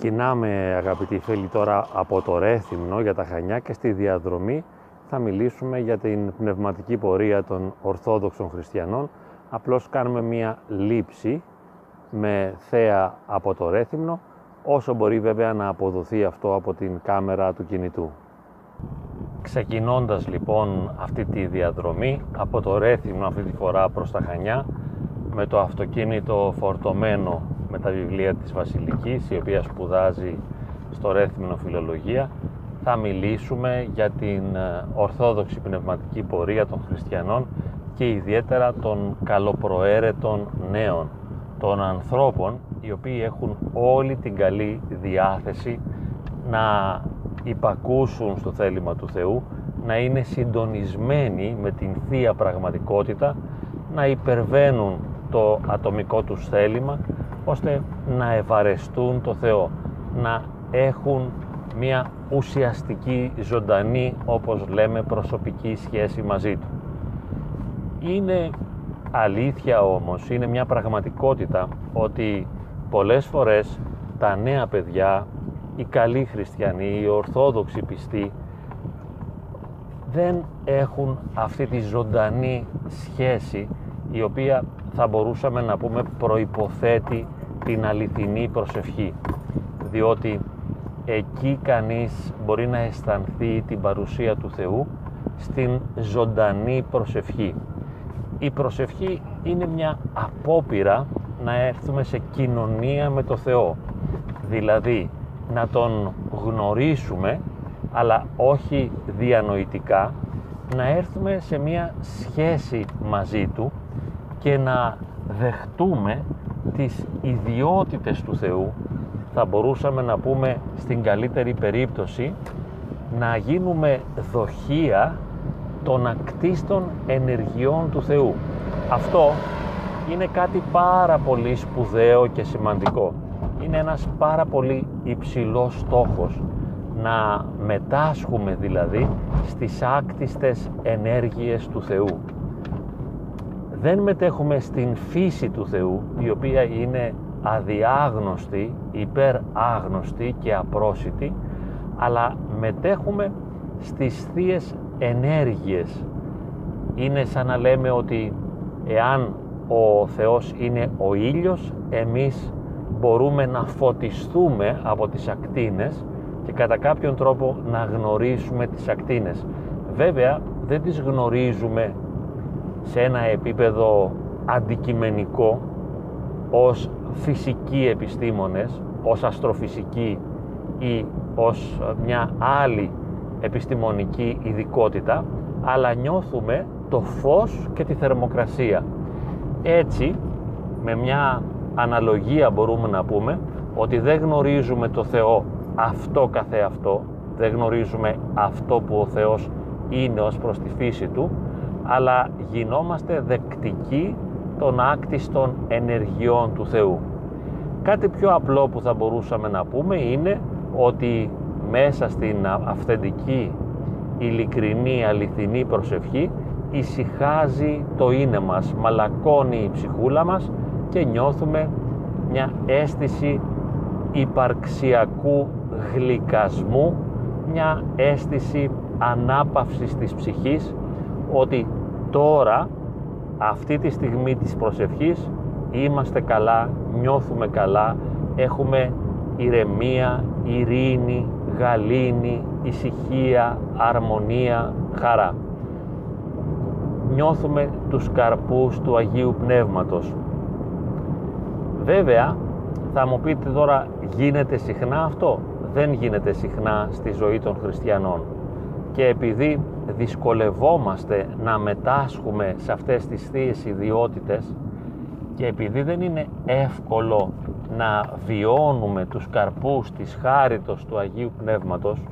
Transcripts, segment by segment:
Ξεκινάμε αγαπητοί φίλοι τώρα από το Ρέθυμνο για τα Χανιά και στη διαδρομή θα μιλήσουμε για την πνευματική πορεία των Ορθόδοξων Χριστιανών. Απλώς κάνουμε μία λήψη με θέα από το Ρέθυμνο, όσο μπορεί βέβαια να αποδοθεί αυτό από την κάμερα του κινητού. Ξεκινώντας λοιπόν αυτή τη διαδρομή από το Ρέθυμνο αυτή τη φορά προς τα Χανιά με το αυτοκίνητο φορτωμένο με τα βιβλία της Βασιλικής η οποία σπουδάζει στο Ρέθυμνο Φιλολογία. Θα μιλήσουμε για την ε, ορθόδοξη πνευματική πορεία των χριστιανών και ιδιαίτερα των καλοπροαίρετων νέων των ανθρώπων οι οποίοι έχουν όλη την καλή διάθεση να υπακούσουν στο θέλημα του Θεού, να είναι συντονισμένοι με την Θεία Πραγματικότητα, να υπερβαίνουν το ατομικό τους θέλημα, ώστε να ευαρεστούν το Θεό, να έχουν μια ουσιαστική, ζωντανή, όπως λέμε, προσωπική σχέση μαζί Του. Είναι αλήθεια όμως, είναι μια πραγματικότητα ότι πολλές φορές τα νέα παιδιά, οι καλοί χριστιανοί, οι ορθόδοξοι πιστοί δεν έχουν αυτή τη ζωντανή σχέση η οποία θα μπορούσαμε να πούμε προϋποθέτει την αληθινή προσευχή διότι εκεί κανείς μπορεί να αισθανθεί την παρουσία του Θεού στην ζωντανή προσευχή. Η προσευχή είναι μια απόπειρα να έρθουμε σε κοινωνία με το Θεό. Δηλαδή να Τον γνωρίσουμε αλλά όχι διανοητικά να έρθουμε σε μια σχέση μαζί Του και να δεχτούμε τις ιδιότητες του Θεού θα μπορούσαμε να πούμε στην καλύτερη περίπτωση να γίνουμε δοχεία των ακτίστων ενεργειών του Θεού. Αυτό είναι κάτι πάρα πολύ σπουδαίο και σημαντικό. Είναι ένας πάρα πολύ υψηλός στόχος να μετάσχουμε δηλαδή στις άκτιστες ενέργειες του Θεού. Δεν μετέχουμε στην φύση του Θεού, η οποία είναι αδιάγνωστη, υπεράγνωστη και απρόσιτη, αλλά μετέχουμε στις θείες ενέργειες. Είναι σαν να λέμε ότι εάν ο Θεός είναι ο ήλιος, εμείς μπορούμε να φωτιστούμε από τις ακτίνες και κατά κάποιον τρόπο να γνωρίσουμε τις ακτίνες. Βέβαια δεν τις γνωρίζουμε σε ένα επίπεδο αντικειμενικό ως φυσικοί επιστήμονες, ως αστροφυσικοί ή ως μια άλλη επιστημονική ειδικότητα, αλλά νιώθουμε το φως και τη θερμοκρασία. Έτσι, με μια αναλογία μπορούμε να πούμε ότι δεν γνωρίζουμε το Θεό αυτό καθεαυτό, δεν γνωρίζουμε αυτό που ο Θεός είναι ως προς τη φύση Του, αλλά γινόμαστε δεκτικοί των άκτιστων ενεργειών του Θεού. Κάτι πιο απλό που θα μπορούσαμε να πούμε είναι ότι μέσα στην αυθεντική, ειλικρινή, αληθινή προσευχή ησυχάζει το είναι μας, μαλακώνει η ψυχούλα μας και νιώθουμε μια αίσθηση υπαρξιακού γλυκασμού, μια αίσθηση ανάπαυσης της ψυχής ότι τώρα αυτή τη στιγμή της προσευχής είμαστε καλά, νιώθουμε καλά, έχουμε ηρεμία, ειρήνη, γαλήνη, ησυχία, αρμονία, χαρά. Νιώθουμε τους καρπούς του Αγίου Πνεύματος. Βέβαια, θα μου πείτε τώρα, γίνεται συχνά αυτό; Δεν γίνεται συχνά στη ζωή των χριστιανών. Και επειδή δυσκολευόμαστε να μετάσχουμε σε αυτές τις θείες ιδιότητες και επειδή δεν είναι εύκολο να βιώνουμε τους καρπούς της χάριτος του Αγίου Πνεύματος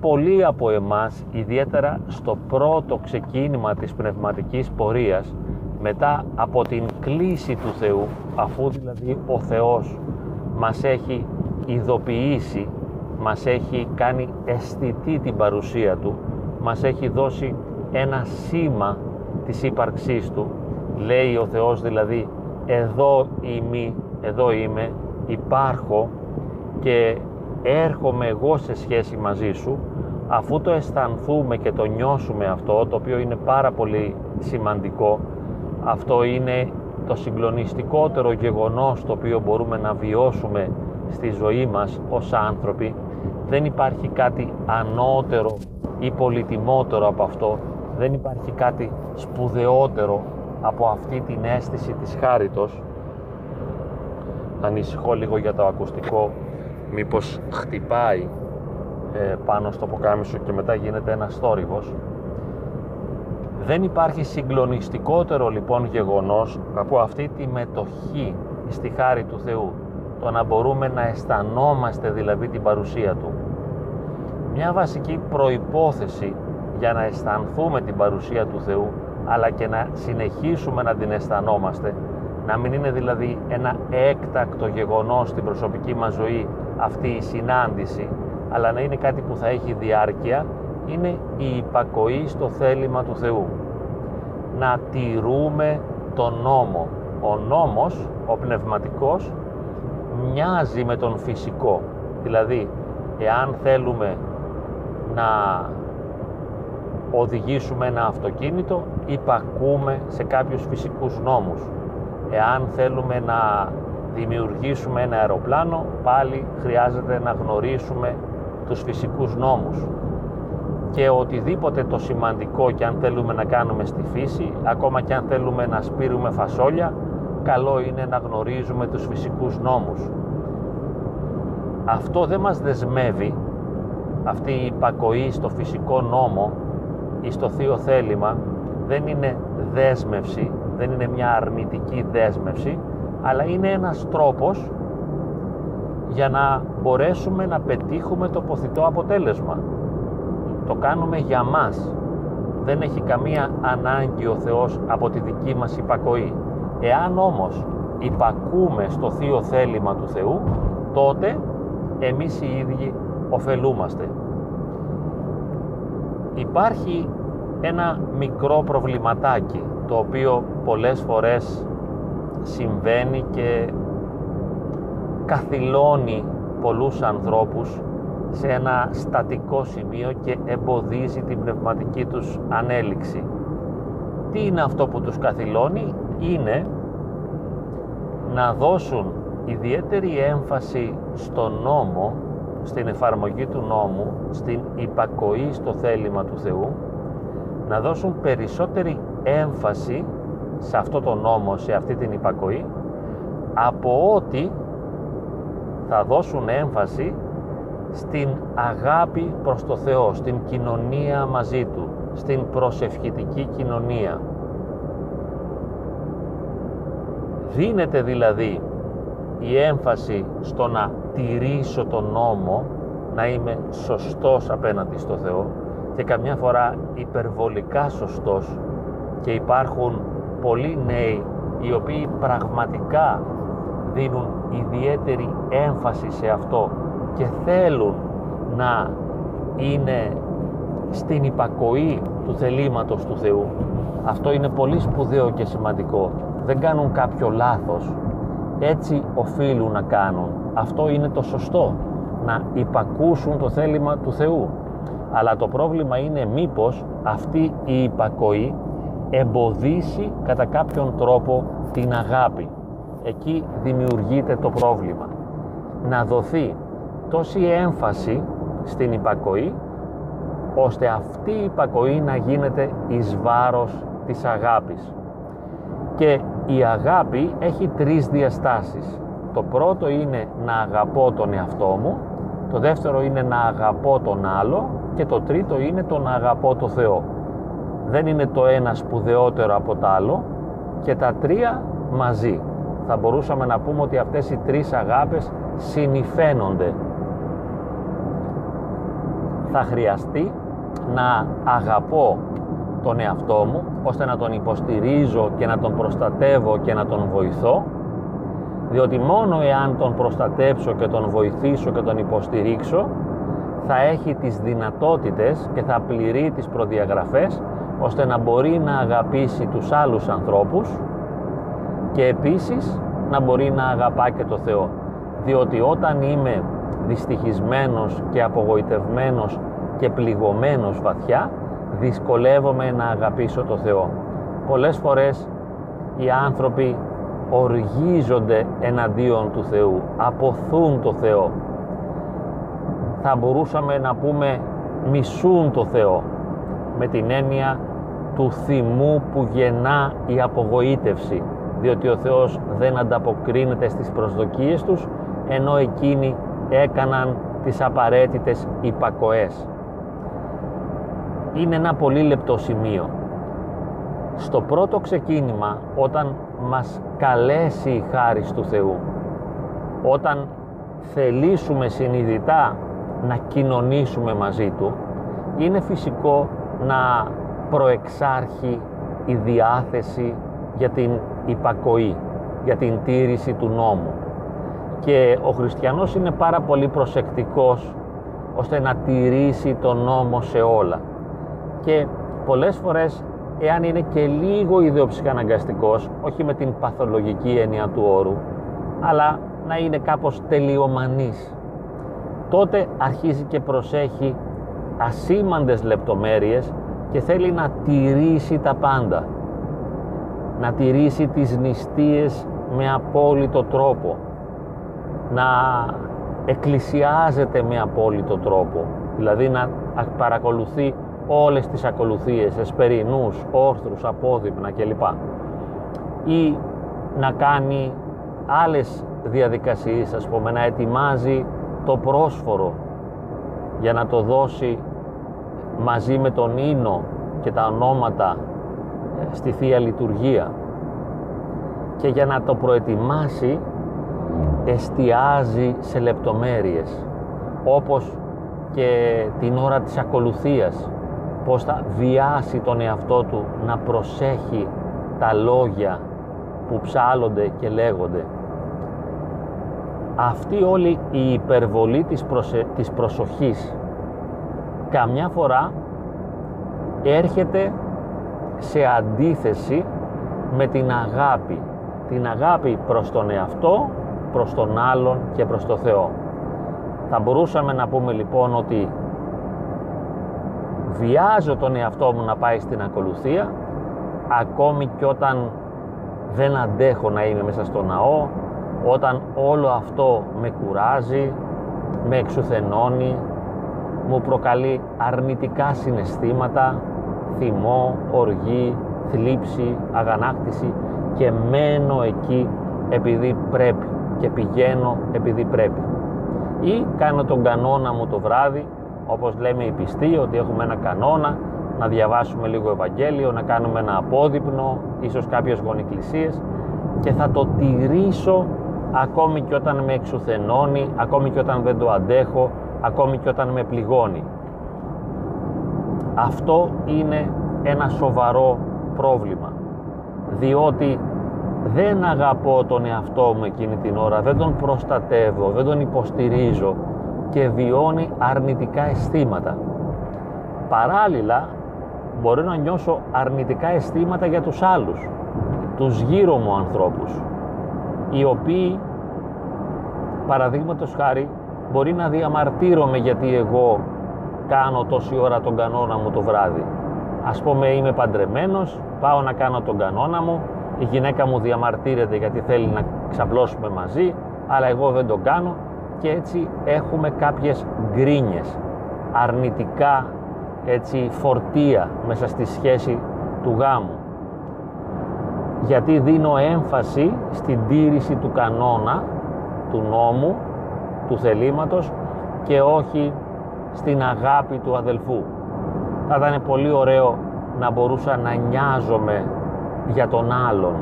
πολλοί από εμάς ιδιαίτερα στο πρώτο ξεκίνημα της πνευματικής πορείας μετά από την κλίση του Θεού αφού δηλαδή ο Θεός μας έχει ειδοποιήσει μας έχει κάνει αισθητή την παρουσία Του μας έχει δώσει ένα σήμα της ύπαρξής Του. Λέει ο Θεός δηλαδή, εδώ είμαι, εδώ είμαι, υπάρχω και έρχομαι εγώ σε σχέση μαζί σου αφού το αισθανθούμε και το νιώσουμε αυτό το οποίο είναι πάρα πολύ σημαντικό αυτό είναι το συγκλονιστικότερο γεγονός το οποίο μπορούμε να βιώσουμε στη ζωή μας ως άνθρωποι δεν υπάρχει κάτι ανώτερο ή πολυτιμότερο από αυτό. Δεν υπάρχει κάτι σπουδαιότερο από αυτή την αίσθηση της χάριτος. Ανησυχώ λίγο για το ακουστικό. Μήπως χτυπάει ε, πάνω στο ποκάμισο και μετά γίνεται ένας θόρυβος. Δεν υπάρχει συγκλονιστικότερο λοιπόν γεγονός από αυτή τη μετοχή στη χάρη του Θεού το να μπορούμε να αισθανόμαστε δηλαδή την παρουσία Του. Μια βασική προϋπόθεση για να αισθανθούμε την παρουσία του Θεού αλλά και να συνεχίσουμε να την αισθανόμαστε να μην είναι δηλαδή ένα έκτακτο γεγονός στην προσωπική μας ζωή αυτή η συνάντηση αλλά να είναι κάτι που θα έχει διάρκεια είναι η υπακοή στο θέλημα του Θεού. Να τηρούμε τον νόμο. Ο νόμος, ο πνευματικός μοιάζει με τον φυσικό. Δηλαδή εάν θέλουμε να οδηγήσουμε ένα αυτοκίνητο υπακούμε σε κάποιους φυσικούς νόμους. Εάν θέλουμε να δημιουργήσουμε ένα αεροπλάνο πάλι χρειάζεται να γνωρίσουμε τους φυσικούς νόμους. Και οτιδήποτε το σημαντικό και αν θέλουμε να κάνουμε στη φύση ακόμα και αν θέλουμε να σπείρουμε φασόλια καλό είναι να γνωρίζουμε τους φυσικούς νόμους αυτό δεν μας δεσμεύει αυτή η υπακοή στο φυσικό νόμο ή στο θείο θέλημα δεν είναι δέσμευση, δεν είναι μια αρνητική δέσμευση αλλά είναι ένας τρόπος για να μπορέσουμε να πετύχουμε το ποθητό αποτέλεσμα. Το κάνουμε για μας. Δεν έχει καμία ανάγκη ο Θεός από τη δική μας υπακοή. Εάν όμως υπακούμε στο θείο θέλημα του Θεού, τότε εμείς οι ίδιοι ωφελούμαστε. Υπάρχει ένα μικρό προβληματάκι το οποίο πολλές φορές συμβαίνει και καθυλώνει πολλούς ανθρώπους σε ένα στατικό σημείο και εμποδίζει την πνευματική τους ανέλυξη. Τι είναι αυτό που τους καθυλώνει; Είναι να δώσουν ιδιαίτερη έμφαση στον νόμο, στην εφαρμογή του νόμου, στην υπακοή στο θέλημα του Θεού, να δώσουν περισσότερη έμφαση σε αυτό το νόμο, σε αυτή την υπακοή, από ότι θα δώσουν έμφαση στην αγάπη προς το Θεό, στην κοινωνία μαζί Του, στην προσευχητική κοινωνία. Δίνεται δηλαδή η έμφαση στο να τηρήσω τον νόμο, να είμαι σωστός απέναντι στο Θεό και καμιά φορά υπερβολικά σωστός και υπάρχουν πολλοί νέοι οι οποίοι πραγματικά δίνουν ιδιαίτερη έμφαση σε αυτό και θέλουν να είναι στην υπακοή του θελήματος του Θεού. Αυτό είναι πολύ σπουδαίο και σημαντικό. Δεν κάνουν κάποιο λάθος. Έτσι οφείλουν να κάνουν. Αυτό είναι το σωστό. Να υπακούσουν το θέλημα του Θεού. Αλλά το πρόβλημα είναι μήπως αυτή η υπακοή εμποδίσει κατά κάποιον τρόπο την αγάπη. Εκεί δημιουργείται το πρόβλημα. Να δοθεί τόση έμφαση στην υπακοή ώστε αυτή η υπακοή να γίνεται εις βάρος της αγάπης. Και η αγάπη έχει τρεις διαστάσεις. Το πρώτο είναι να αγαπώ τον εαυτό μου, το δεύτερο είναι να αγαπώ τον άλλο και το τρίτο είναι το να αγαπώ το Θεό. Δεν είναι το ένα σπουδαιότερο από το άλλο και τα τρία μαζί. Θα μπορούσαμε να πούμε ότι αυτές οι τρεις αγάπες συνηφαίνονται. Θα χρειαστεί να αγαπώ τον εαυτό μου ώστε να τον υποστηρίζω και να τον προστατεύω και να τον βοηθώ. Διότι μόνο εάν τον προστατέψω και τον βοηθήσω και τον υποστηρίξω θα έχει τις δυνατότητες και θα πληρεί τις προδιαγραφές ώστε να μπορεί να αγαπήσει τους άλλους ανθρώπους και επίσης να μπορεί να αγαπά και το Θεό. Διότι όταν είμαι δυστυχισμένος και απογοητευμένος και πληγωμένος βαθιά δυσκολεύομαι να αγαπήσω το Θεό. Πολλές φορές οι άνθρωποι οργίζονται εναντίον του Θεού, αποθούν το Θεό. Θα μπορούσαμε να πούμε μισούν το Θεό με την έννοια του θυμού που γεννά η απογοήτευση διότι ο Θεός δεν ανταποκρίνεται στις προσδοκίες τους ενώ εκείνοι έκαναν τις απαραίτητες υπακοές. Είναι ένα πολύ λεπτό σημείο. Στο πρώτο ξεκίνημα όταν μας καλέσει η χάρη του Θεού όταν θελήσουμε συνειδητά να κοινωνήσουμε μαζί Του είναι φυσικό να προεξάρχει η διάθεση για την υπακοή, για την τήρηση του νόμου. Και ο χριστιανός είναι πάρα πολύ προσεκτικός ώστε να τηρήσει τον νόμο σε όλα. Και πολλές φορές, εάν είναι και λίγο ιδεοψυχαναγκαστικός, όχι με την παθολογική έννοια του όρου, αλλά να είναι κάπως τελειομανής, τότε αρχίζει και προσέχει ασήμαντες λεπτομέρειες και θέλει να τηρήσει τα πάντα. Να τηρήσει τις νηστείες με απόλυτο τρόπο. Να εκκλησιάζεται με απόλυτο τρόπο. Δηλαδή να παρακολουθεί όλες τις ακολουθίες, εσπερινούς, όρθρους, απόδειπνα κλπ. Ή να κάνει άλλες διαδικασίες, ας πούμε, να ετοιμάζει το πρόσφορο για να το δώσει μαζί με τον ίνο και τα ονόματα ε, στη Θεία Λειτουργία και για να το προετοιμάσει εστιάζει σε λεπτομέρειες όπως και την ώρα της ακολουθίας πως θα βιάσει τον εαυτό του να προσέχει τα λόγια που ψάλλονται και λέγονται. Αυτή όλη η υπερβολή της, της προσοχής καμιά φορά έρχεται σε αντίθεση με την αγάπη. Την αγάπη προς τον εαυτό προς τον άλλον και προς το Θεό. Θα μπορούσαμε να πούμε λοιπόν ότι βιάζω τον εαυτό μου να πάει στην ακολουθία ακόμη και όταν δεν αντέχω να είμαι μέσα στο ναό όταν όλο αυτό με κουράζει, με εξουθενώνει, μου προκαλεί αρνητικά συναισθήματα, θυμό, οργή, θλίψη, αγανάκτηση και μένω εκεί επειδή πρέπει και πηγαίνω επειδή πρέπει. Ή κάνω τον κανόνα μου το βράδυ, όπως λέμε οι πιστοί, ότι έχουμε ένα κανόνα, να διαβάσουμε λίγο Ευαγγέλιο, να κάνουμε ένα απόδειπνο, ίσως κάποιες γονικλησίες. Και θα το τηρήσω ακόμη και όταν με εξουθενώνει, ακόμη και όταν δεν το αντέχω, ακόμη και όταν με πληγώνει. Αυτό είναι ένα σοβαρό πρόβλημα, διότι δεν αγαπώ τον εαυτό μου εκείνη την ώρα, δεν τον προστατεύω, δεν τον υποστηρίζω και βιώνει αρνητικά αισθήματα. Παράλληλα, μπορεί να νιώσω αρνητικά αισθήματα για τους άλλους, τους γύρω μου ανθρώπους, οι οποίοι παραδείγματος χάρη μπορεί να διαμαρτύρομαι γιατί εγώ κάνω τόση ώρα τον κανόνα μου το βράδυ. Ας πούμε είμαι παντρεμένος, πάω να κάνω τον κανόνα μου, η γυναίκα μου διαμαρτύρεται γιατί θέλει να ξαπλώσουμε μαζί, αλλά εγώ δεν τον κάνω και έτσι έχουμε κάποιες γκρίνιες, αρνητικά έτσι φορτία μέσα στη σχέση του γάμου. Γιατί δίνω έμφαση στην τήρηση του κανόνα, του νόμου του θελήματος και όχι στην αγάπη του αδελφού. Θα ήταν πολύ ωραίο να μπορούσα να νοιάζομαι για τον άλλον,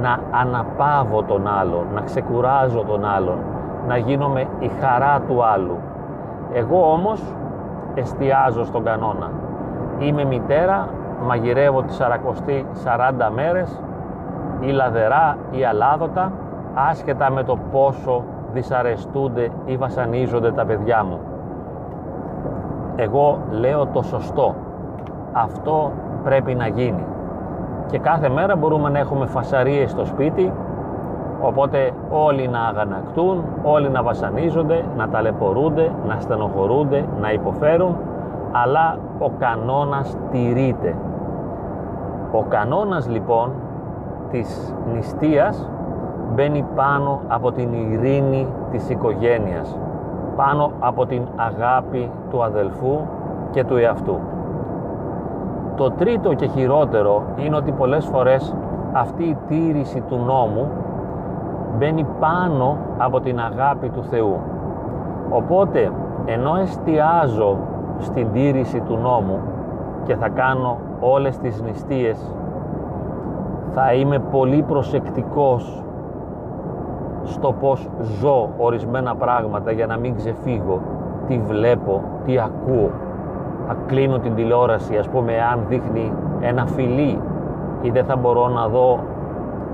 να αναπαύω τον άλλον, να ξεκουράζω τον άλλον, να γίνομαι η χαρά του άλλου. Εγώ όμως εστιάζω στον κανόνα. Είμαι μητέρα, μαγειρεύω τη σαρακοστή 40 μέρες, ή λαδερά ή αλάδοτα, άσχετα με το πόσο δυσαρεστούνται ή βασανίζονται τα παιδιά μου. Εγώ λέω το σωστό. Αυτό πρέπει να γίνει. Και κάθε μέρα μπορούμε να έχουμε φασαρίες στο σπίτι, Οπότε όλοι να αγανακτούν, όλοι να βασανίζονται, να ταλαιπωρούνται, να στενοχωρούνται, να υποφέρουν, αλλά ο κανόνας τηρείται. Ο κανόνας λοιπόν της νηστείας μπαίνει πάνω από την ειρήνη της οικογένειας, πάνω από την αγάπη του αδελφού και του εαυτού. Το τρίτο και χειρότερο είναι ότι πολλές φορές αυτή η τήρηση του νόμου μπαίνει πάνω από την αγάπη του Θεού. Οπότε, ενώ εστιάζω στην τήρηση του νόμου και θα κάνω όλες τις νηστείες, θα είμαι πολύ προσεκτικός στο πως ζω ορισμένα πράγματα για να μην ξεφύγω, τι βλέπω, τι ακούω. Θα κλείνω την τηλεόραση, ας πούμε, αν δείχνει ένα φιλί ή δεν θα μπορώ να δω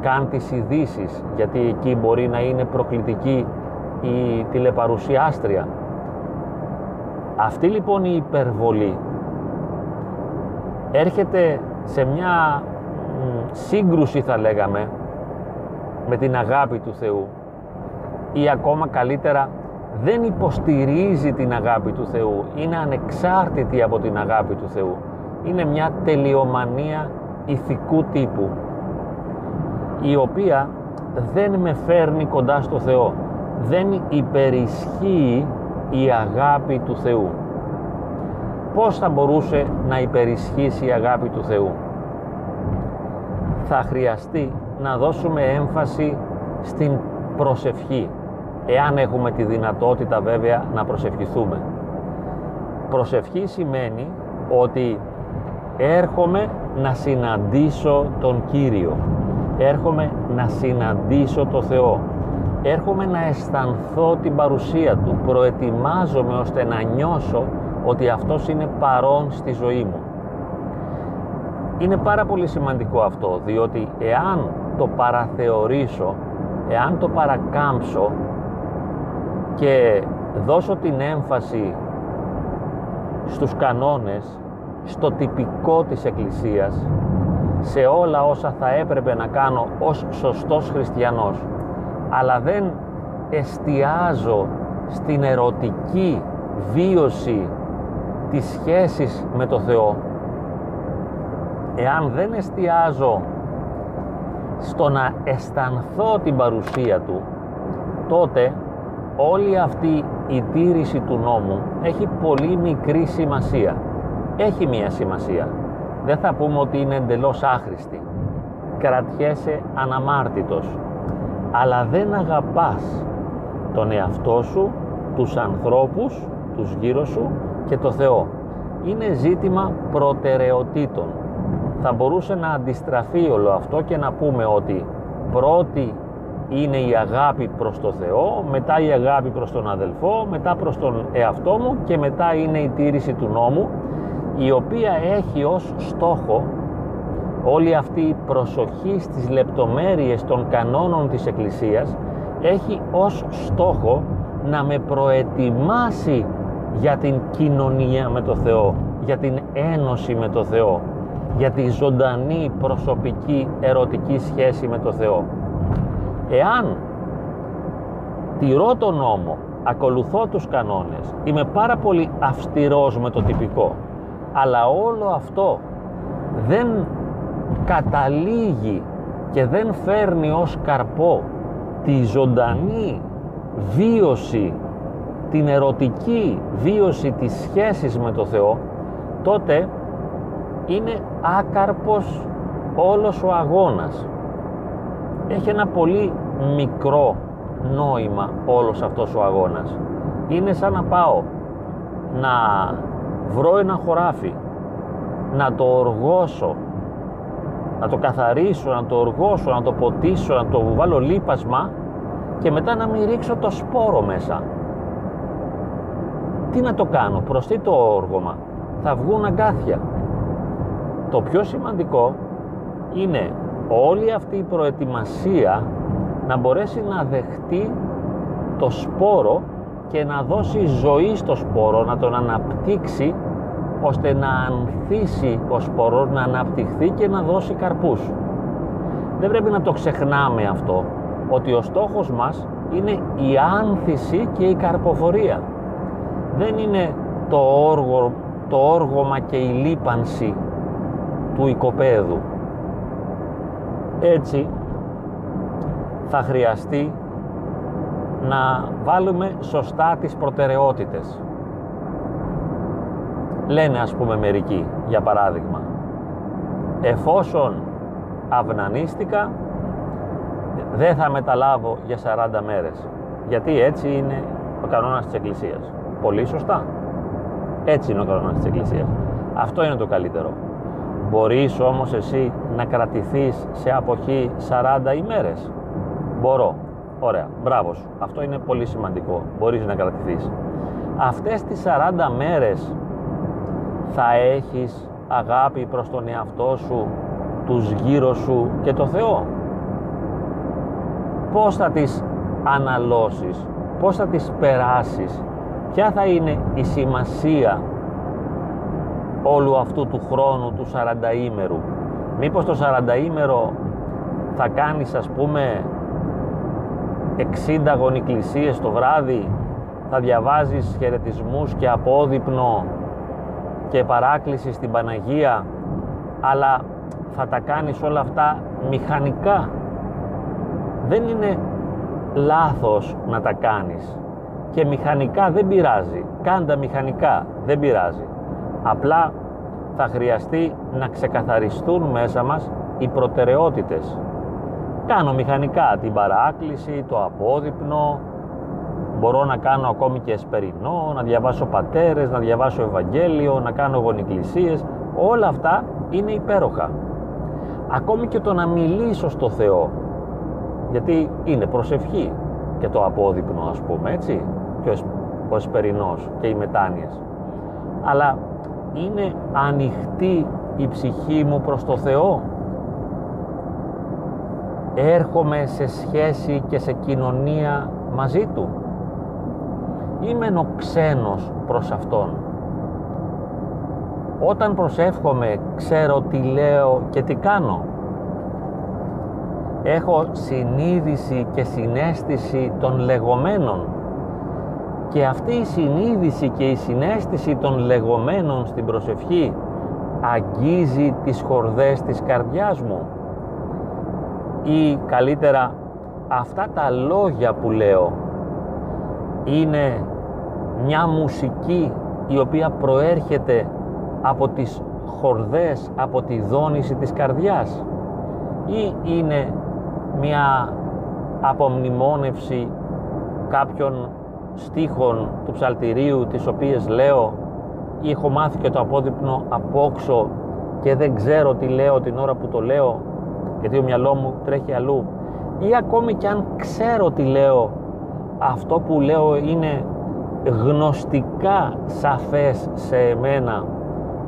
καν τις ειδήσεις, γιατί εκεί μπορεί να είναι προκλητική η τηλεπαρουσιάστρια. Αυτή λοιπόν η υπερβολή έρχεται σε μια σύγκρουση θα λέγαμε με την αγάπη του Θεού ή ακόμα καλύτερα δεν υποστηρίζει την αγάπη του Θεού, είναι ανεξάρτητη από την αγάπη του Θεού. Είναι μια τελειομανία ηθικού τύπου η οποία δεν με φέρνει κοντά στο Θεό. Δεν υπερισχύει η αγάπη του Θεού. Πώς θα μπορούσε να υπερισχύσει η αγάπη του Θεού; Θα χρειαστεί να δώσουμε έμφαση στην προσευχή. Εάν έχουμε τη δυνατότητα βέβαια να προσευχηθούμε. Προσευχή σημαίνει ότι έρχομαι να συναντήσω τον Κύριο έρχομαι να συναντήσω το Θεό. Έρχομαι να αισθανθώ την παρουσία Του. Προετοιμάζομαι ώστε να νιώσω ότι Αυτός είναι παρόν στη ζωή μου. Είναι πάρα πολύ σημαντικό αυτό διότι εάν το παραθεωρήσω εάν το παρακάμψω και δώσω την έμφαση στους κανόνες στο τυπικό της Εκκλησίας σε όλα όσα θα έπρεπε να κάνω ως σωστός χριστιανός. Αλλά δεν εστιάζω στην ερωτική βίωση της σχέσης με το Θεό. Εάν δεν εστιάζω στο να αισθανθώ την παρουσία Του τότε όλη αυτή η τήρηση του νόμου έχει πολύ μικρή σημασία. Έχει μία σημασία δεν θα πούμε ότι είναι εντελώς άχρηστη. Κρατιέσαι αναμάρτητος, αλλά δεν αγαπάς τον εαυτό σου, τους ανθρώπους, τους γύρω σου και το Θεό. Είναι ζήτημα προτεραιοτήτων. Θα μπορούσε να αντιστραφεί όλο αυτό και να πούμε ότι πρώτη είναι η αγάπη προς το Θεό, μετά η αγάπη προς τον αδελφό, μετά προς τον εαυτό μου και μετά είναι η τήρηση του νόμου η οποία έχει ως στόχο όλη αυτή η προσοχή στις λεπτομέρειες των κανόνων της Εκκλησίας έχει ως στόχο να με προετοιμάσει για την κοινωνία με το Θεό, για την ένωση με το Θεό, για τη ζωντανή προσωπική ερωτική σχέση με το Θεό. Εάν τηρώ τον νόμο, ακολουθώ τους κανόνες, είμαι πάρα πολύ αυστηρός με το τυπικό, αλλά όλο αυτό δεν καταλήγει και δεν φέρνει ως καρπό τη ζωντανή βίωση, την ερωτική βίωση της σχέσης με το Θεό, τότε είναι άκαρπος όλος ο αγώνας. Έχει ένα πολύ μικρό νόημα όλος αυτός ο αγώνας. Είναι σαν να πάω να βρω ένα χωράφι, να το οργώσω, να το καθαρίσω, να το οργώσω, να το ποτίσω, να το βάλω λίπασμα και μετά να μην ρίξω το σπόρο μέσα. Τι να το κάνω, προς τι το όργωμα, θα βγουν αγκάθια. Το πιο σημαντικό είναι όλη αυτή η προετοιμασία να μπορέσει να δεχτεί το σπόρο και να δώσει ζωή στο σπόρο, να τον αναπτύξει ώστε να ανθίσει ο σπόρος, να αναπτυχθεί και να δώσει καρπούς. Δεν πρέπει να το ξεχνάμε αυτό. ότι ο στόχος μας είναι η άνθηση και η καρποφορία. Δεν είναι το, όργο, το όργωμα και η λίπανση του οικοπαίδου. Έτσι θα χρειαστεί να βάλουμε σωστά τις προτεραιότητες. Λένε ας πούμε μερικοί, για παράδειγμα, εφόσον αυνανίστηκα δεν θα μεταλάβω για 40 μέρες. Γιατί έτσι είναι ο κανόνας της Εκκλησίας. Πολύ σωστά. Έτσι είναι ο κανόνας της Εκκλησίας. Αυτό είναι το καλύτερο. Μπορείς όμως εσύ να κρατηθείς σε αποχή 40 ημέρες. Μπορώ. Ωραία. Μπράβο σου. Αυτό είναι πολύ σημαντικό. Μπορείς να κρατηθείς. Αυτές τις 40 μέρες θα έχεις αγάπη προς τον εαυτό σου, τους γύρω σου και το Θεό. Πώς θα τις αναλώσεις, πώς θα τις περάσεις, ποια θα είναι η σημασία όλου αυτού του χρόνου του 40 ήμερου. Μήπως το 40 ήμερο θα κάνεις ας πούμε 60 γονικλησίες το βράδυ, θα διαβάζεις χαιρετισμούς και απόδειπνο και παράκληση στην Παναγία, αλλά θα τα κάνεις όλα αυτά μηχανικά. Δεν είναι λάθος να τα κάνεις και μηχανικά δεν πειράζει. Κάντα μηχανικά, δεν πειράζει. Απλά θα χρειαστεί να ξεκαθαριστούν μέσα μας οι προτεραιότητες. Κάνω μηχανικά την παράκληση, το απόδειπνο, μπορώ να κάνω ακόμη και εσπερινό, να διαβάσω πατέρες, να διαβάσω Ευαγγέλιο, να κάνω γονικλησίες, όλα αυτά είναι υπέροχα. Ακόμη και το να μιλήσω στο Θεό, γιατί είναι προσευχή και το απόδειπνο ας πούμε έτσι, και ο εσπερινός και οι μετάνοιες. Αλλά είναι ανοιχτή η ψυχή μου προς το Θεό. Έρχομαι σε σχέση και σε κοινωνία μαζί Του είμαι ο ξένος προς Αυτόν. Όταν προσεύχομαι ξέρω τι λέω και τι κάνω. Έχω συνείδηση και συνέστηση των λεγόμενων και αυτή η συνείδηση και η συνέστηση των λεγόμενων στην προσευχή αγγίζει τις χορδές της καρδιάς μου ή καλύτερα αυτά τα λόγια που λέω είναι μια μουσική η οποία προέρχεται από τις χορδές, από τη δόνηση της καρδιάς ή είναι μια απομνημόνευση κάποιων στίχων του ψαλτηρίου τις οποίες λέω ή έχω μάθει και το απόδειπνο απόξω και δεν ξέρω τι λέω την ώρα που το λέω γιατί ο μυαλό μου τρέχει αλλού. Ή ακόμη και αν ξέρω τι λέω αυτό που λέω είναι γνωστικά σαφές σε εμένα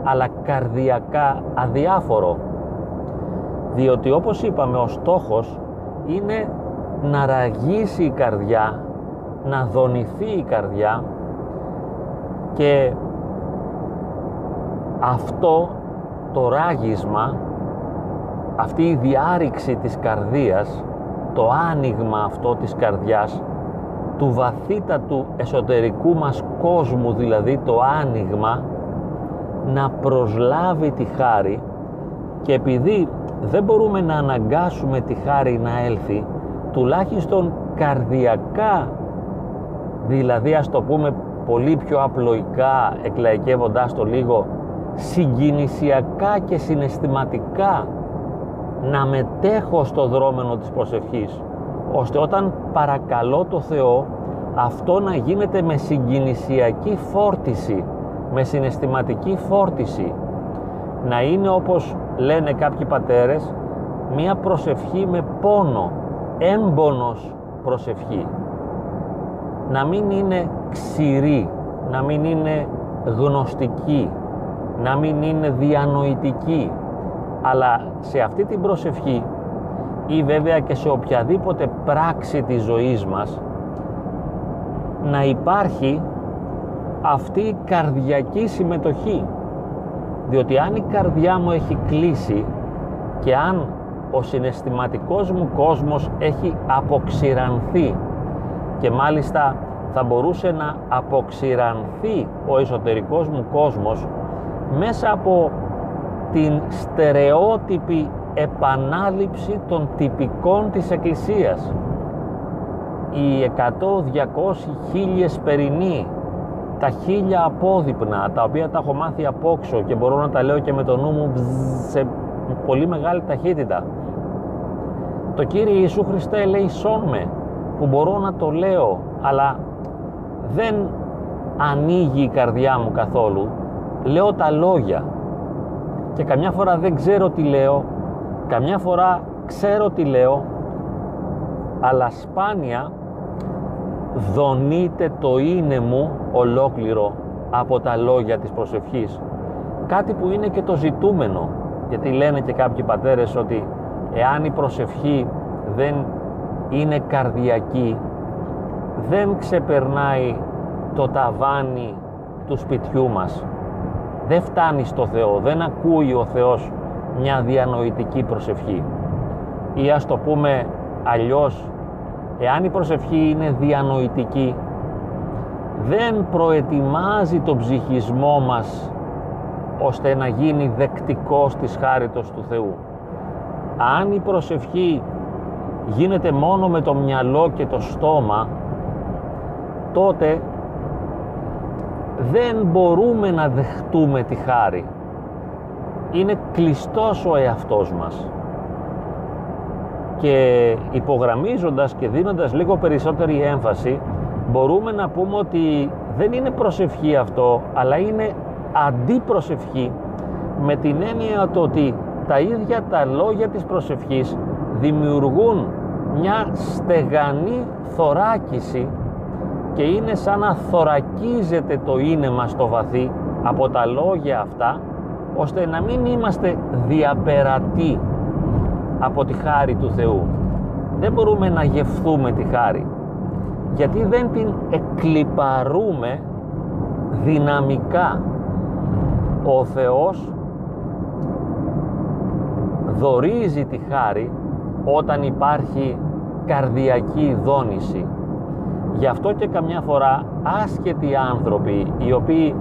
αλλά καρδιακά αδιάφορο. Διότι όπως είπαμε ο στόχος είναι να ραγίσει η καρδιά να δονηθεί η καρδιά και αυτό το ράγισμα αυτή η διάρρηξη της καρδίας το άνοιγμα αυτό της καρδιάς του βαθύτατου εσωτερικού μας κόσμου δηλαδή το άνοιγμα να προσλάβει τη χάρη και επειδή δεν μπορούμε να αναγκάσουμε τη χάρη να έλθει τουλάχιστον καρδιακά δηλαδή ας το πούμε πολύ πιο απλοϊκά εκλαϊκεύοντάς το λίγο συγκινησιακά και συναισθηματικά να μετέχω στο δρόμενο της προσευχής ώστε όταν παρακαλώ το Θεό αυτό να γίνεται με συγκινησιακή φόρτιση, με συναισθηματική φόρτιση. Να είναι όπως λένε κάποιοι πατέρες, μία προσευχή με πόνο, έμπονος προσευχή. Να μην είναι ξηρή, να μην είναι γνωστική, να μην είναι διανοητική, αλλά σε αυτή την προσευχή ή βέβαια και σε οποιαδήποτε πράξη της ζωής μας να υπάρχει αυτή η καρδιακή συμμετοχή. Διότι αν η καρδιά μου έχει κλείσει και αν ο συναισθηματικός μου κόσμος έχει αποξηρανθεί και μάλιστα θα μπορούσε να αποξηρανθεί ο εσωτερικός μου κόσμος μέσα από την στερεότυπη επανάληψη των τυπικών της Εκκλησίας. Οι 100, 200, χίλιες περινοί, τα χίλια απόδειπνα, τα οποία τα έχω μάθει απόξω και μπορώ να τα λέω και με το νου μου σε πολύ μεγάλη ταχύτητα. Το Κύριε Ιησού Χριστέ λέει σών με, που μπορώ να το λέω, αλλά δεν ανοίγει η καρδιά μου καθόλου. Λέω τα λόγια και καμιά φορά δεν ξέρω τι λέω, καμιά φορά ξέρω τι λέω, αλλά σπάνια δονείται το είναι μου ολόκληρο από τα λόγια της προσευχής. Κάτι που είναι και το ζητούμενο, γιατί λένε και κάποιοι πατέρες ότι εάν η προσευχή δεν είναι καρδιακή, δεν ξεπερνάει το ταβάνι του σπιτιού μας. Δεν φτάνει στο Θεό, δεν ακούει ο Θεός μια διανοητική προσευχή. Ή ας το πούμε αλλιώς, εάν η προσευχή είναι διανοητική, δεν προετοιμάζει τον ψυχισμό μας ώστε να γίνει δεκτικός της χάριτος του Θεού. Αν η προσευχή γίνεται μόνο με το μυαλό και το στόμα, τότε δεν μπορούμε να δεχτούμε τη χάρη. Είναι κλειστός ο εαυτός μας. Και υπογραμμίζοντας και δίνοντας λίγο περισσότερη έμφαση, μπορούμε να πούμε ότι δεν είναι προσευχή αυτό, αλλά είναι αντιπροσευχή με την έννοια το ότι τα ίδια τα λόγια της προσευχής δημιουργούν μια στεγανή θωράκιση και είναι σαν να θωρακίζεται το είναι μας το βαθύ από τα λόγια αυτά ώστε να μην είμαστε διαπερατοί από τη χάρη του Θεού. Δεν μπορούμε να γευθούμε τη χάρη γιατί δεν την εκλυπαρούμε δυναμικά. Ο Θεός δορίζει τη χάρη όταν υπάρχει καρδιακή δόνηση. Γι' αυτό και καμιά φορά άσχετοι άνθρωποι οι οποίοι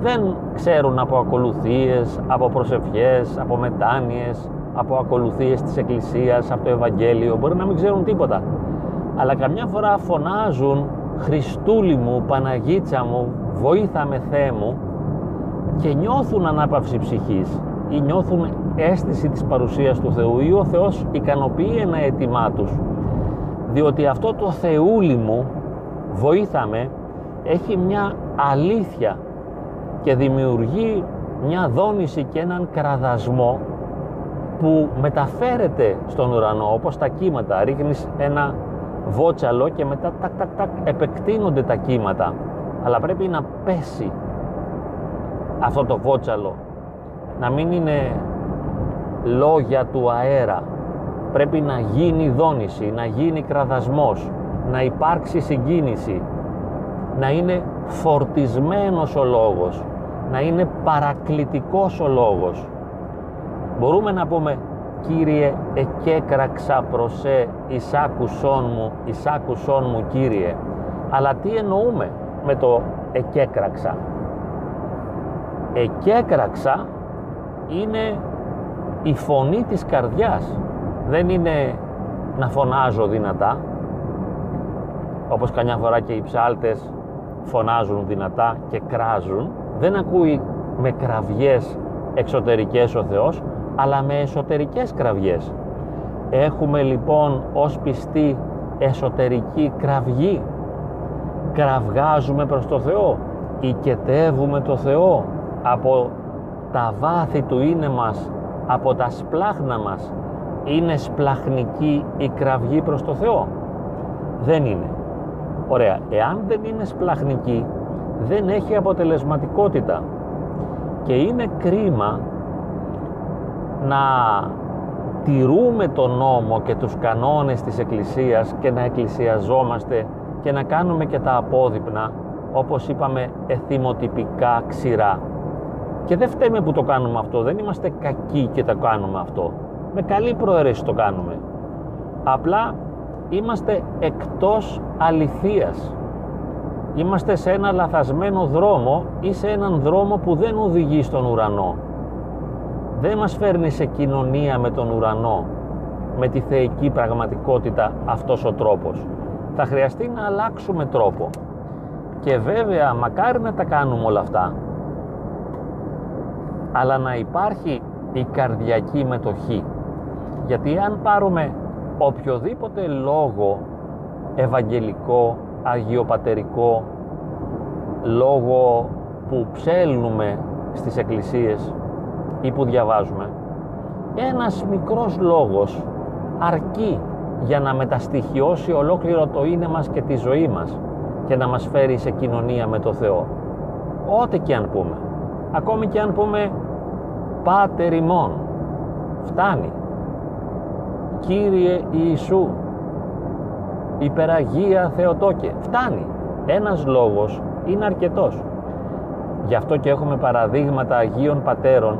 δεν ξέρουν από ακολουθίες, από προσευχές, από μετάνοιες, από ακολουθίες της Εκκλησίας, από το Ευαγγέλιο, μπορεί να μην ξέρουν τίποτα. Αλλά καμιά φορά φωνάζουν «Χριστούλη μου, Παναγίτσα μου, βοήθα με Θεέ μου» και νιώθουν ανάπαυση ψυχής ή νιώθουν αίσθηση της παρουσίας του Θεού ή ο Θεός ικανοποιεί ένα αίτημά τους διότι αυτό το Θεούλη μου βοήθαμε έχει μια αλήθεια και δημιουργεί μια δόνηση και έναν κραδασμό που μεταφέρεται στον ουρανό όπως τα κύματα. Ρίχνεις ένα βότσαλο και μετά τακ τακ τακ επεκτείνονται τα κύματα. Αλλά πρέπει να πέσει αυτό το βότσαλο να μην είναι λόγια του αέρα. Πρέπει να γίνει δόνηση, να γίνει κραδασμός, να υπάρξει συγκίνηση, να είναι φορτισμένος ο λόγος, να είναι παρακλητικός ο λόγος. Μπορούμε να πούμε Κύριε εκέκραξα προς σε εισάκουσόν μου, εισάκουσόν μου Κύριε. Αλλά τι εννοούμε με το εκέκραξα. Εκέκραξα είναι η φωνή της καρδιάς. Δεν είναι να φωνάζω δυνατά, όπως καμιά φορά και οι ψάλτες φωνάζουν δυνατά και κράζουν. Δεν ακούει με κραυγές εξωτερικές ο Θεός, αλλά με εσωτερικές κραυγές. Έχουμε λοιπόν ως πιστοί εσωτερική κραυγή. Κραυγάζουμε προς το Θεό, οικετεύουμε το Θεό από τα βάθη του είναι μας από τα σπλάχνα μας είναι σπλαχνική η κραυγή προς το Θεό δεν είναι ωραία, εάν δεν είναι σπλαχνική δεν έχει αποτελεσματικότητα και είναι κρίμα να τηρούμε τον νόμο και τους κανόνες της Εκκλησίας και να εκκλησιαζόμαστε και να κάνουμε και τα απόδειπνα όπως είπαμε εθιμοτυπικά ξηρά και δεν φταίμε που το κάνουμε αυτό, δεν είμαστε κακοί και τα κάνουμε αυτό. Με καλή προαίρεση το κάνουμε. Απλά είμαστε εκτός αληθείας. Είμαστε σε ένα λαθασμένο δρόμο ή σε έναν δρόμο που δεν οδηγεί στον ουρανό. Δεν μας φέρνει σε κοινωνία με τον ουρανό, με τη θεϊκή πραγματικότητα αυτός ο τρόπος. Θα χρειαστεί να αλλάξουμε τρόπο. Και βέβαια μακάρι να τα κάνουμε όλα αυτά. Αλλά να υπάρχει η καρδιακή μετοχή. Γιατί αν πάρουμε οποιοδήποτε λόγο ευαγγελικό, αγιοπατερικό, λόγο που ψέλνουμε στις εκκλησίες ή που διαβάζουμε, ένας μικρός λόγος αρκεί για να μεταστοιχειώσει ολόκληρο το είναι μας και τη ζωή μας και να μας φέρει σε κοινωνία με το Θεό. Ό,τι και αν πούμε. Ακόμη και αν πούμε Πάτερ ημών. Φτάνει. Κύριε Ιησού. Υπεραγία Θεοτόκε. Φτάνει. Ένας λόγος είναι αρκετός. Γι' αυτό και έχουμε παραδείγματα Αγίων Πατέρων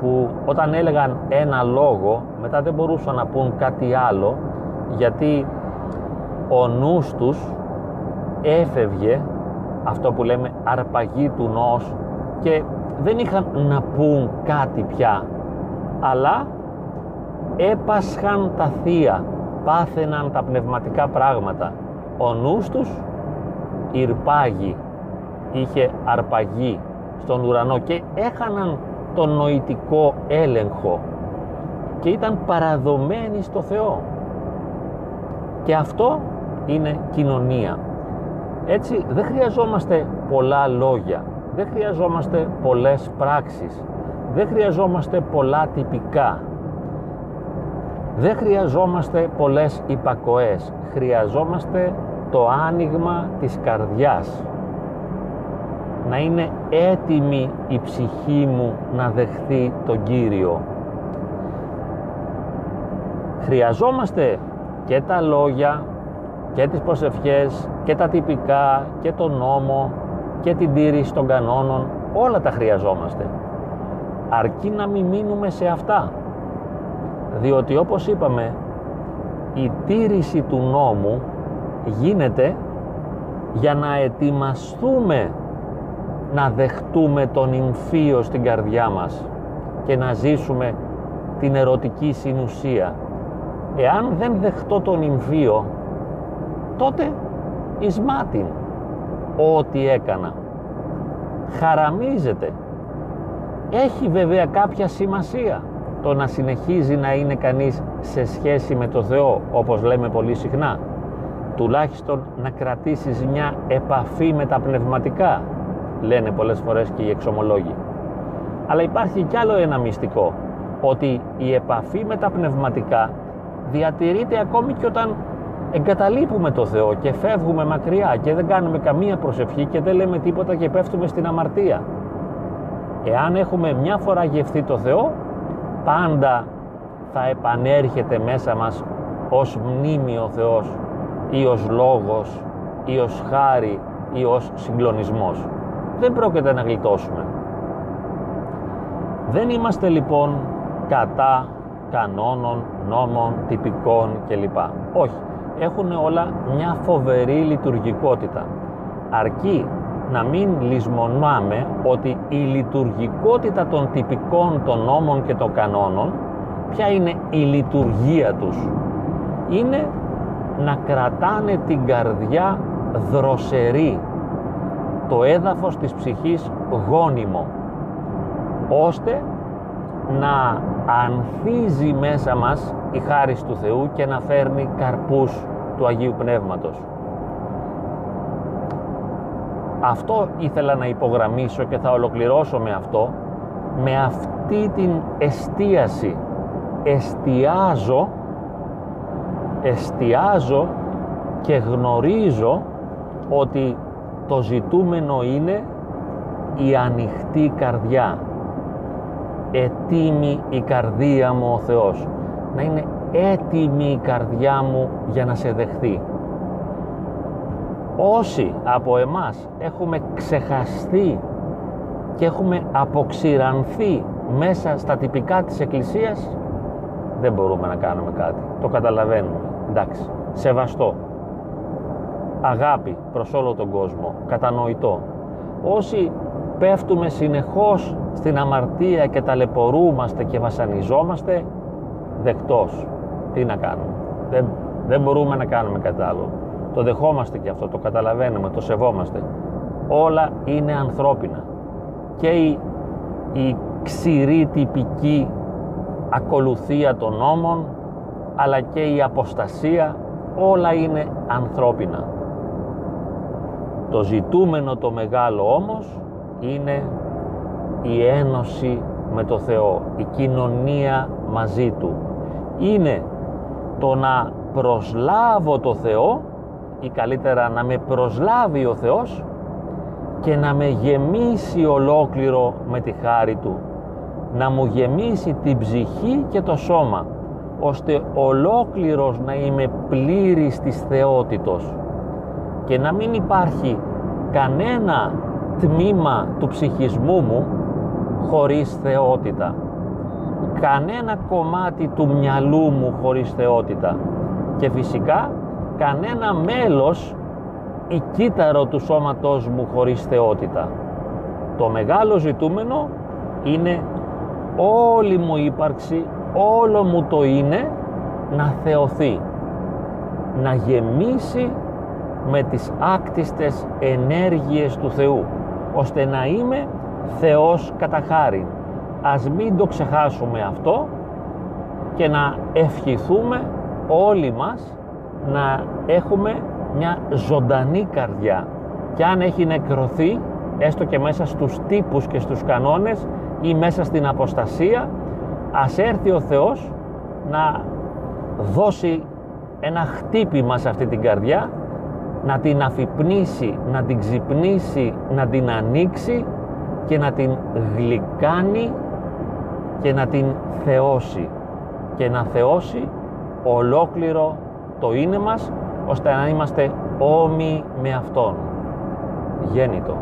που όταν έλεγαν ένα λόγο μετά δεν μπορούσαν να πούν κάτι άλλο γιατί ο νους τους έφευγε αυτό που λέμε αρπαγή του νος και δεν είχαν να πούν κάτι πια αλλά έπασχαν τα θεία πάθαιναν τα πνευματικά πράγματα. Ο νους τους ηρπάγει είχε αρπαγή στον ουρανό και έχαναν τον νοητικό έλεγχο και ήταν παραδομένοι στο Θεό. Και αυτό είναι κοινωνία. Έτσι δεν χρειαζόμαστε πολλά λόγια δεν χρειαζόμαστε πολλές πράξεις δεν χρειαζόμαστε πολλά τυπικά δεν χρειαζόμαστε πολλές υπακοές. Χρειαζόμαστε το άνοιγμα της καρδιάς. Να είναι έτοιμη η ψυχή μου να δεχθεί τον Κύριο. Χρειαζόμαστε και τα λόγια και τις προσευχές και τα τυπικά και τον νόμο και την τήρηση των κανόνων. Όλα τα χρειαζόμαστε. Αρκεί να μην μείνουμε σε αυτά διότι όπως είπαμε η τήρηση του νόμου γίνεται για να ετοιμαστούμε να δεχτούμε τον υμφίο στην καρδιά μας και να ζήσουμε την ερωτική συνουσία. Εάν δεν δεχτώ τον υμφίο, τότε εις μάτιν ό,τι έκανα. Χαραμίζεται. Έχει βέβαια κάποια σημασία το να συνεχίζει να είναι κανείς σε σχέση με το Θεό, όπως λέμε πολύ συχνά. Τουλάχιστον να κρατήσεις μια επαφή με τα πνευματικά, λένε πολλές φορές και οι εξομολόγοι. Αλλά υπάρχει κι άλλο ένα μυστικό, ότι η επαφή με τα πνευματικά διατηρείται ακόμη και όταν εγκαταλείπουμε το Θεό και φεύγουμε μακριά και δεν κάνουμε καμία προσευχή και δεν λέμε τίποτα και πέφτουμε στην αμαρτία. Εάν έχουμε μια φορά γευθεί το Θεό, πάντα θα επανέρχεται μέσα μας ως μνήμη ο Θεός ή ως λόγος ή ως χάρη ή ως συγκλονισμός. Δεν πρόκειται να γλιτώσουμε. Δεν είμαστε λοιπόν κατά κανόνων, νόμων, τυπικών κλπ. Όχι έχουν όλα μια φοβερή λειτουργικότητα. Αρκεί να μην λησμονάμε ότι η λειτουργικότητα των τυπικών των νόμων και των κανόνων ποια είναι η λειτουργία τους είναι να κρατάνε την καρδιά δροσερή το έδαφος της ψυχής γόνιμο ώστε να ανθίζει μέσα μας η χάρις του Θεού και να φέρνει καρπούς του Αγίου Πνεύματος. Αυτό ήθελα να υπογραμμίσω και θα ολοκληρώσω με αυτό, με αυτή την εστίαση. Εστιάζω, εστιάζω και γνωρίζω ότι το ζητούμενο είναι η ανοιχτή καρδιά. Ετοίμη η καρδία μου ο Θεός να είναι έτοιμη η καρδιά μου για να σε δεχθεί. Όσοι από εμάς έχουμε ξεχαστεί και έχουμε αποξηρανθεί μέσα στα τυπικά της Εκκλησίας, δεν μπορούμε να κάνουμε κάτι. Το καταλαβαίνουμε. Εντάξει. Σεβαστό. Αγάπη προς όλο τον κόσμο. Κατανοητό. Όσοι πέφτουμε συνεχώς στην αμαρτία και ταλαιπωρούμαστε και βασανιζόμαστε, δεκτός. Τι να κάνουμε. Δεν, δεν μπορούμε να κάνουμε κάτι άλλο. Το δεχόμαστε και αυτό, το καταλαβαίνουμε, το σεβόμαστε. Όλα είναι ανθρώπινα. Και η, η ξηρή τυπική ακολουθία των νόμων, αλλά και η αποστασία, όλα είναι ανθρώπινα. Το ζητούμενο το μεγάλο όμως είναι η ένωση με το Θεό, η κοινωνία μαζί Του. Είναι το να προσλάβω το Θεό ή καλύτερα να με προσλάβει ο Θεός και να με γεμίσει ολόκληρο με τη χάρη Του. Να μου γεμίσει την ψυχή και το σώμα ώστε ολόκληρος να είμαι πλήρης της θεότητος και να μην υπάρχει κανένα τμήμα του ψυχισμού μου χωρίς θεότητα. Κανένα κομμάτι του μυαλού μου χωρίς θεότητα. Και φυσικά κανένα μέλος ή κύτταρο του σώματός μου χωρίς θεότητα. Το μεγάλο ζητούμενο είναι όλη μου ύπαρξη, όλο μου το είναι να θεωθεί, να γεμίσει με τις άκτιστες ενέργειες του Θεού, ώστε να είμαι Θεός κατά χάρη. Ας μην το ξεχάσουμε αυτό και να ευχηθούμε όλοι μας να έχουμε μια ζωντανή καρδιά. Και αν έχει νεκρωθεί έστω και μέσα στους τύπους και στους κανόνες ή μέσα στην αποστασία ας έρθει ο Θεός να δώσει ένα χτύπημα σε αυτή την καρδιά να την αφυπνήσει, να την ξυπνήσει, να την ανοίξει και να την γλυκάνει και να την θεώσει. Και να θεώσει ολόκληρο το είναι μας ώστε να είμαστε όμοι με Αυτόν. Γέννητο.